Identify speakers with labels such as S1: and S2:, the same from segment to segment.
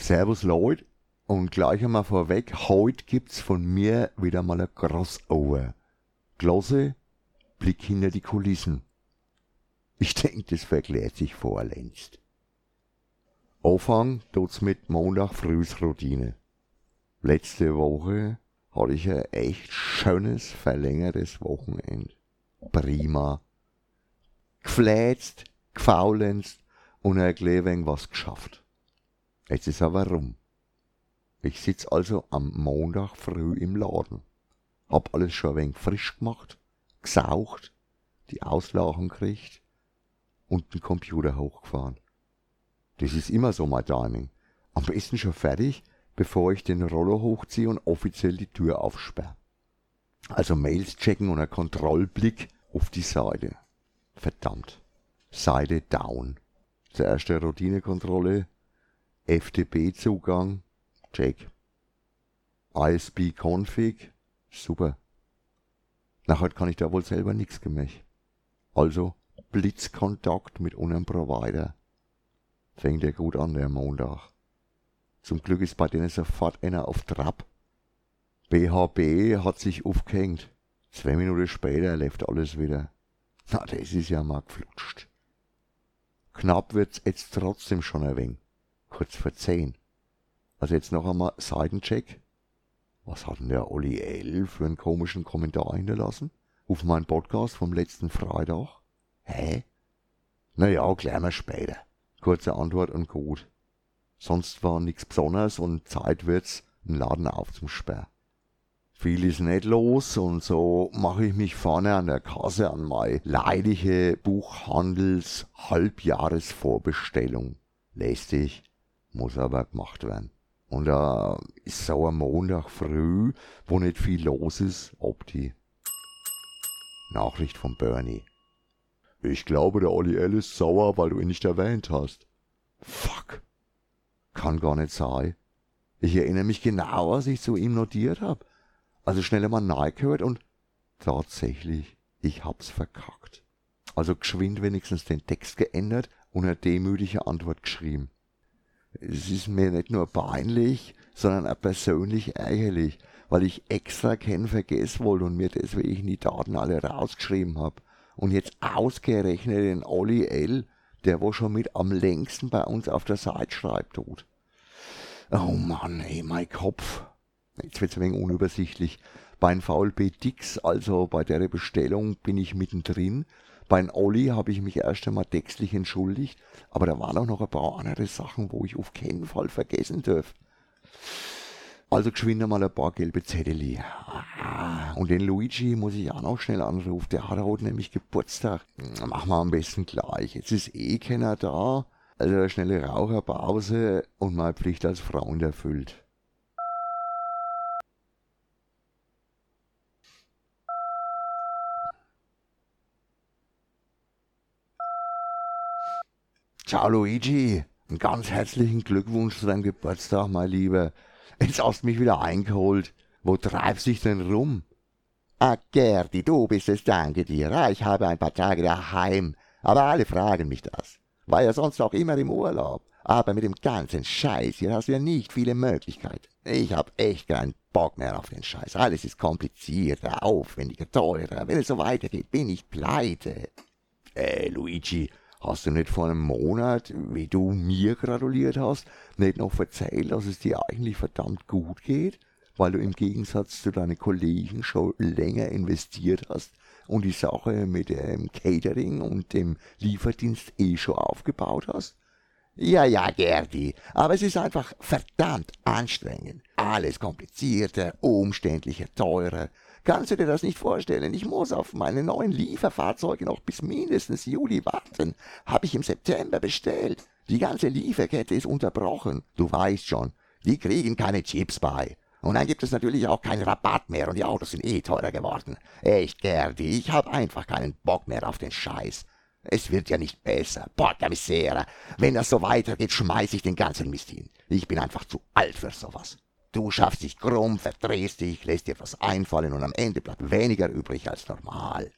S1: Servus Leute und gleich einmal vorweg, heute gibt's von mir wieder mal ein Crossover. Glosse, Blick hinter die Kulissen. Ich denk, das verklärt sich vorlängst. Anfang tut's mit Montag Frühsroutine. Letzte Woche hatte ich ein echt schönes, verlängertes Wochenende. Prima. Gefläzt, gefaulenzt und ein wenig was geschafft. Jetzt ist aber rum. Ich sitz also am Montag früh im Laden. Hab alles schon ein wenig frisch gemacht, gesaucht, die Auslagen gekriegt und den Computer hochgefahren. Das ist immer so mein Timing. Am besten schon fertig, bevor ich den Roller hochziehe und offiziell die Tür aufsperre. Also Mails checken und ein Kontrollblick auf die Seite. Verdammt. Seite down. Zuerst eine Routinekontrolle, FTP-Zugang, check. ISP-Config, super. Nachher kann ich da wohl selber nichts gemacht. Also Blitzkontakt mit unserem Provider fängt ja gut an, der Montag. Zum Glück ist bei denen sofort einer auf Trab. BHB hat sich aufgehängt. Zwei Minuten später läuft alles wieder. Na, das ist ja mal geflutscht. Knapp wird's jetzt trotzdem schon wenig. Kurz vor zehn. Also jetzt noch einmal Seitencheck. Was hat denn der Olli L. für einen komischen Kommentar hinterlassen? Auf meinen Podcast vom letzten Freitag? Hä? Na ja, klären wir später. Kurze Antwort und gut. Sonst war nix Besonderes und Zeit wird's, den Laden aufzusperren. Viel ist nicht los und so mache ich mich vorne an der Kasse an meine leidige Buchhandels-Halbjahresvorbestellung. Lästig, muss aber gemacht werden. Und da ist so ein Montag früh, wo nicht viel los ist, ob die Nachricht von Bernie. Ich glaube, der Olli L. ist sauer, weil du ihn nicht erwähnt hast. Fuck. Kann gar nicht sein. Ich erinnere mich genau, was ich zu ihm notiert hab. Also schnell einmal gehört und tatsächlich, ich hab's verkackt. Also geschwind wenigstens den Text geändert und eine demütige Antwort geschrieben. Es ist mir nicht nur peinlich, sondern auch persönlich ärgerlich, weil ich extra keinen Vergess wollte und mir deswegen die Daten alle rausgeschrieben hab und jetzt ausgerechnet den Olli L., der wo schon mit am längsten bei uns auf der Seite schreibt, tut. Oh Mann, ey, mein Kopf. Jetzt wird's ein wenig unübersichtlich. Beim VLB Dix, also bei der Bestellung, bin ich mittendrin. Beim Olli habe ich mich erst einmal textlich entschuldigt, aber da waren auch noch ein paar andere Sachen, wo ich auf keinen Fall vergessen dürfte. Also geschwind mal ein paar gelbe Zettel. Ah, und den Luigi muss ich auch noch schnell anrufen. Der hat heute nämlich Geburtstag. Machen wir am besten gleich. Jetzt ist eh keiner da. Also eine schnelle Raucherpause und meine Pflicht als Freund erfüllt. Ciao Luigi, einen ganz herzlichen Glückwunsch zu deinem Geburtstag, mein Lieber. Jetzt hast du mich wieder eingeholt. Wo treibst dich denn rum?
S2: Ah, Gerdi, du bist es, danke dir. Ah, ich habe ein paar Tage daheim. Aber alle fragen mich das. War ja sonst auch immer im Urlaub. Aber mit dem ganzen Scheiß hier hast du ja nicht viele Möglichkeiten. Ich hab echt keinen Bock mehr auf den Scheiß. Alles ist komplizierter, aufwendiger, teurer. Wenn es so weitergeht, bin ich pleite.
S1: Äh, Luigi, Hast du nicht vor einem Monat, wie du mir gratuliert hast, nicht noch erzählt, dass es dir eigentlich verdammt gut geht, weil du im Gegensatz zu deinen Kollegen schon länger investiert hast und die Sache mit dem Catering und dem Lieferdienst eh schon aufgebaut hast?
S2: Ja, ja, Gerdi, aber es ist einfach verdammt anstrengend. Alles komplizierter, umständlicher, teurer. Kannst du dir das nicht vorstellen? Ich muss auf meine neuen Lieferfahrzeuge noch bis mindestens Juli warten. Hab ich im September bestellt. Die ganze Lieferkette ist unterbrochen. Du weißt schon, die kriegen keine Chips bei. Und dann gibt es natürlich auch keinen Rabatt mehr und die Autos sind eh teurer geworden. Echt, Gerdi, ich hab einfach keinen Bock mehr auf den Scheiß. Es wird ja nicht besser. Porca misera. Wenn das so weitergeht, schmeiß ich den ganzen Mist hin. Ich bin einfach zu alt für sowas. Du schaffst dich krumm, verdrehst dich, lässt dir was einfallen und am Ende bleibt weniger übrig als normal.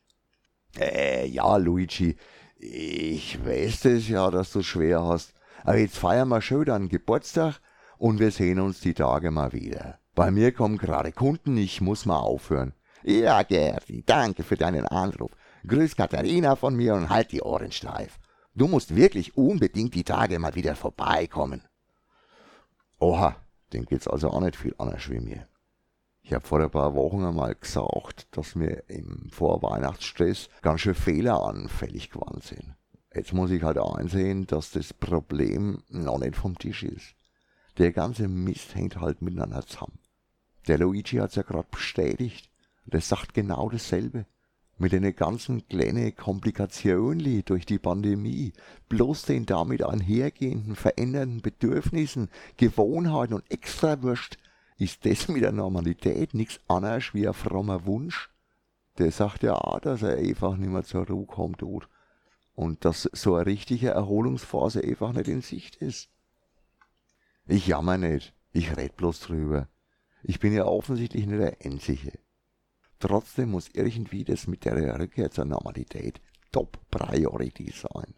S1: Äh, ja, Luigi, ich weiß es ja, dass du schwer hast. Aber jetzt feiern wir schön deinen Geburtstag und wir sehen uns die Tage mal wieder. Bei mir kommen gerade Kunden, ich muss mal aufhören.
S2: Ja, Gerdi, danke für deinen Anruf. Grüß Katharina von mir und halt die Ohren steif. Du musst wirklich unbedingt die Tage mal wieder vorbeikommen.
S1: Oha, dem geht's also auch nicht viel anders wie mir. Ich habe vor ein paar Wochen einmal gesagt, dass wir im Vorweihnachtsstress ganz schön fehleranfällig geworden sind. Jetzt muss ich halt einsehen, dass das Problem noch nicht vom Tisch ist. Der ganze Mist hängt halt miteinander zusammen. Der Luigi hat's ja gerade bestätigt. Der sagt genau dasselbe. Mit den ganzen kleinen Komplikationen durch die Pandemie, bloß den damit einhergehenden verändernden Bedürfnissen, Gewohnheiten und Extrawurst, ist das mit der Normalität nichts anderes wie ein frommer Wunsch? Der sagt ja auch, dass er einfach nicht mehr zur Ruhe kommt tut. Und dass so eine richtige Erholungsphase einfach nicht in Sicht ist. Ich jammer nicht, ich red bloß drüber. Ich bin ja offensichtlich nicht der Einzige. Trotzdem muss irgendwie das mit der Rückkehr zur Normalität Top Priority sein.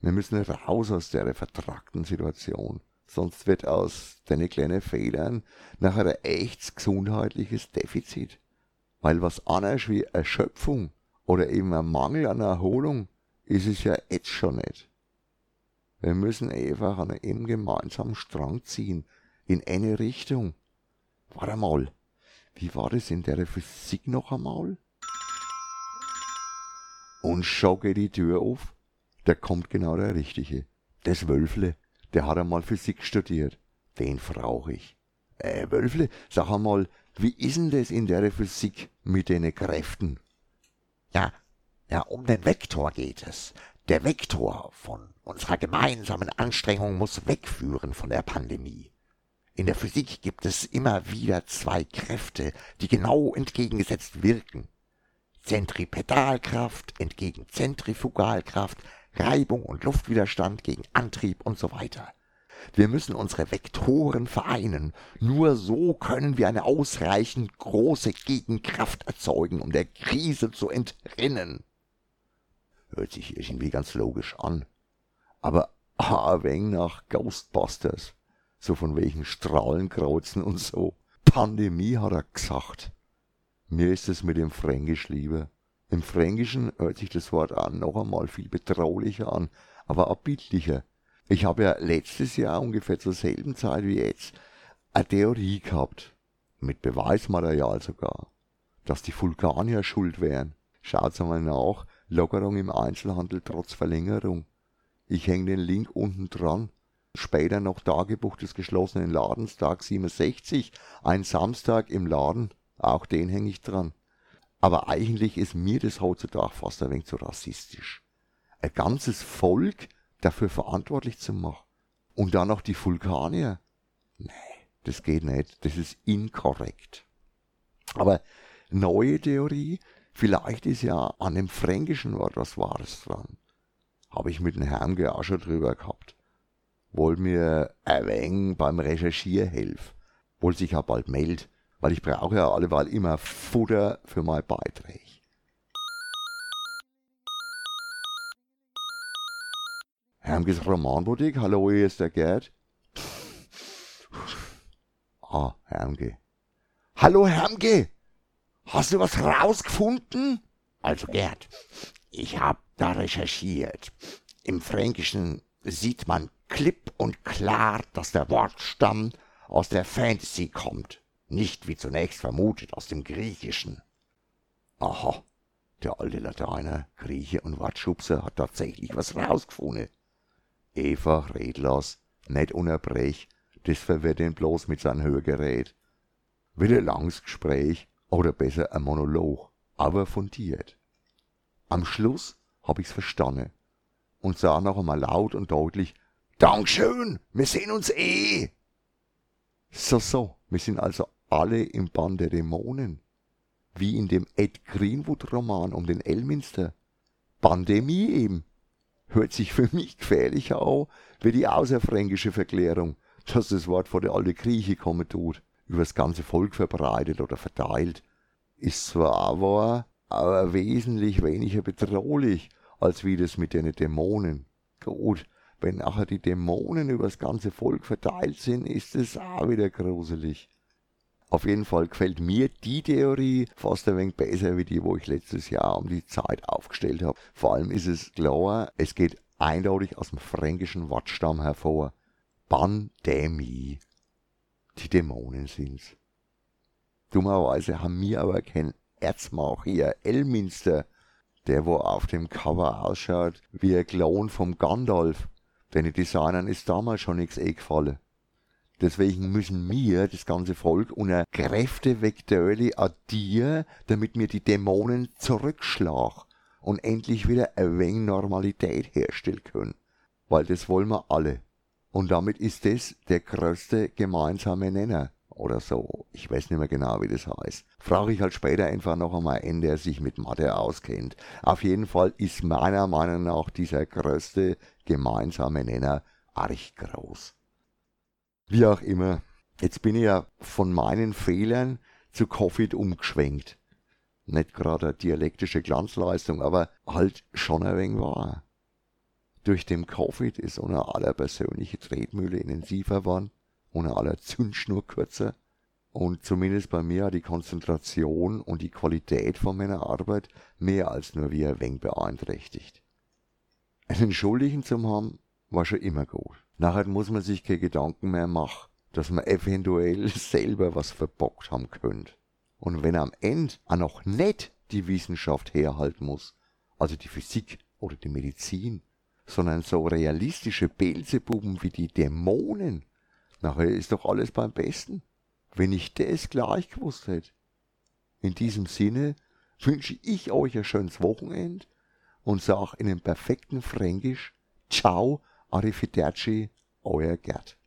S1: Wir müssen raus aus der vertragten Situation. Sonst wird aus den kleinen Fehlern nachher ein echtes gesundheitliches Defizit. Weil was anderes wie Erschöpfung oder eben ein Mangel an Erholung ist es ja jetzt schon nicht. Wir müssen einfach an einem gemeinsamen Strang ziehen, in eine Richtung. Warte mal, wie war das in der Physik noch einmal? Und schau geht die Tür auf, da kommt genau der Richtige. Das Wölfle. Der hat einmal Physik studiert. Den brauch ich. Äh, Wölfle, sag einmal, wie ist denn das in der Physik mit den Kräften?
S2: Ja, ja, um den Vektor geht es. Der Vektor von unserer gemeinsamen Anstrengung muss wegführen von der Pandemie. In der Physik gibt es immer wieder zwei Kräfte, die genau entgegengesetzt wirken. Zentripetalkraft entgegen Zentrifugalkraft, Reibung und Luftwiderstand gegen Antrieb und so weiter. Wir müssen unsere Vektoren vereinen. Nur so können wir eine ausreichend große Gegenkraft erzeugen, um der Krise zu entrinnen.
S1: Hört sich irgendwie ganz logisch an. Aber wenig nach Ghostbusters. So von welchen Strahlenkreuzen und so. Pandemie hat er gesagt. Mir ist es mit dem Fränkisch lieber. Im Fränkischen hört sich das Wort an noch einmal viel betraulicher an, aber auch bildlicher. Ich habe ja letztes Jahr ungefähr zur selben Zeit wie jetzt eine Theorie gehabt, mit Beweismaterial sogar, dass die Vulkanier schuld wären. Schaut's einmal nach, Lockerung im Einzelhandel trotz Verlängerung. Ich häng den Link unten dran. Später noch Tagebuch des geschlossenen Ladens, Tag 67, ein Samstag im Laden, auch den häng ich dran. Aber eigentlich ist mir das heutzutage fast ein wenig zu rassistisch. Ein ganzes Volk dafür verantwortlich zu machen. Und dann noch die Vulkanier. Nee, das geht nicht. Das ist inkorrekt. Aber neue Theorie, vielleicht ist ja an dem fränkischen Wort was Wahres dran. Habe ich mit dem Herrn schon drüber gehabt. Wollt mir ein wenig beim Recherchieren helfen. Wollt sich ja bald melden weil ich brauche ja alleweil immer Futter für meine Beiträge. Hermges Romanboutique, hallo, hier ist der Gerd. Ah, Hermge. Hallo, Hermge! Hast du was rausgefunden?
S2: Also, Gerd, ich hab da recherchiert. Im Fränkischen sieht man klipp und klar, dass der Wortstamm aus der Fantasy kommt nicht wie zunächst vermutet aus dem Griechischen.
S1: Aha, der alte Lateiner, Grieche und Wortschubser hat tatsächlich was rausgefunden. Eva red los, nicht unterbrech, das verwirrt ihn bloß mit seinem Hörgerät. Wieder langes Gespräch oder besser ein Monolog, aber fundiert. Am Schluss hab ich's verstanden und sah noch einmal laut und deutlich, Dankeschön, wir sehen uns eh. So, so, wir sind also alle im Bann der Dämonen, wie in dem Ed Greenwood Roman um den Elminster. Pandemie eben. Hört sich für mich gefährlicher an, wie die außerfränkische Verklärung, dass das Wort vor der alte Grieche kommen tut, übers ganze Volk verbreitet oder verteilt. Ist zwar wahr, aber wesentlich weniger bedrohlich, als wie das mit den Dämonen. Gut, wenn nachher die Dämonen übers ganze Volk verteilt sind, ist es auch wieder gruselig. Auf jeden Fall gefällt mir die Theorie fast ein wenig besser wie die, wo ich letztes Jahr um die Zeit aufgestellt habe. Vor allem ist es klar, es geht eindeutig aus dem fränkischen Wortstamm hervor. Pandemie. Die Dämonen sind's. Dummerweise haben wir aber kein Erzmach hier, Elminster, der wo auf dem Cover ausschaut wie ein Klon vom Gandalf. Den Designern ist damals schon nichts eingefallen. Deswegen müssen wir, das ganze Volk, unter Kräfte wegdöli addieren, damit wir die Dämonen zurückschlagen und endlich wieder ein wenig Normalität herstellen können. Weil das wollen wir alle. Und damit ist das der größte gemeinsame Nenner oder so. Ich weiß nicht mehr genau, wie das heißt. Frage ich halt später einfach noch einmal einen, der sich mit Mathe auskennt. Auf jeden Fall ist meiner Meinung nach dieser größte gemeinsame Nenner arg groß. Wie auch immer, jetzt bin ich ja von meinen Fehlern zu Covid umgeschwenkt. Nicht gerade eine dialektische Glanzleistung, aber halt schon ein wenig wahr. Durch dem Covid ist unser aller persönliche Tretmühle intensiver geworden, unser aller Zündschnur kürzer und zumindest bei mir die Konzentration und die Qualität von meiner Arbeit mehr als nur wie ein wenig beeinträchtigt. Einen Schuldigen zu haben, war schon immer gut. Nachher muss man sich keine Gedanken mehr machen, dass man eventuell selber was verbockt haben könnte. Und wenn am Ende auch noch nicht die Wissenschaft herhalten muss, also die Physik oder die Medizin, sondern so realistische Beelzebuben wie die Dämonen, nachher ist doch alles beim Besten, wenn ich das gleich gewusst hätte. In diesem Sinne wünsche ich euch ein schönes Wochenende und sag in einem perfekten Fränkisch Ciao, Arrivederci, euer Gerd.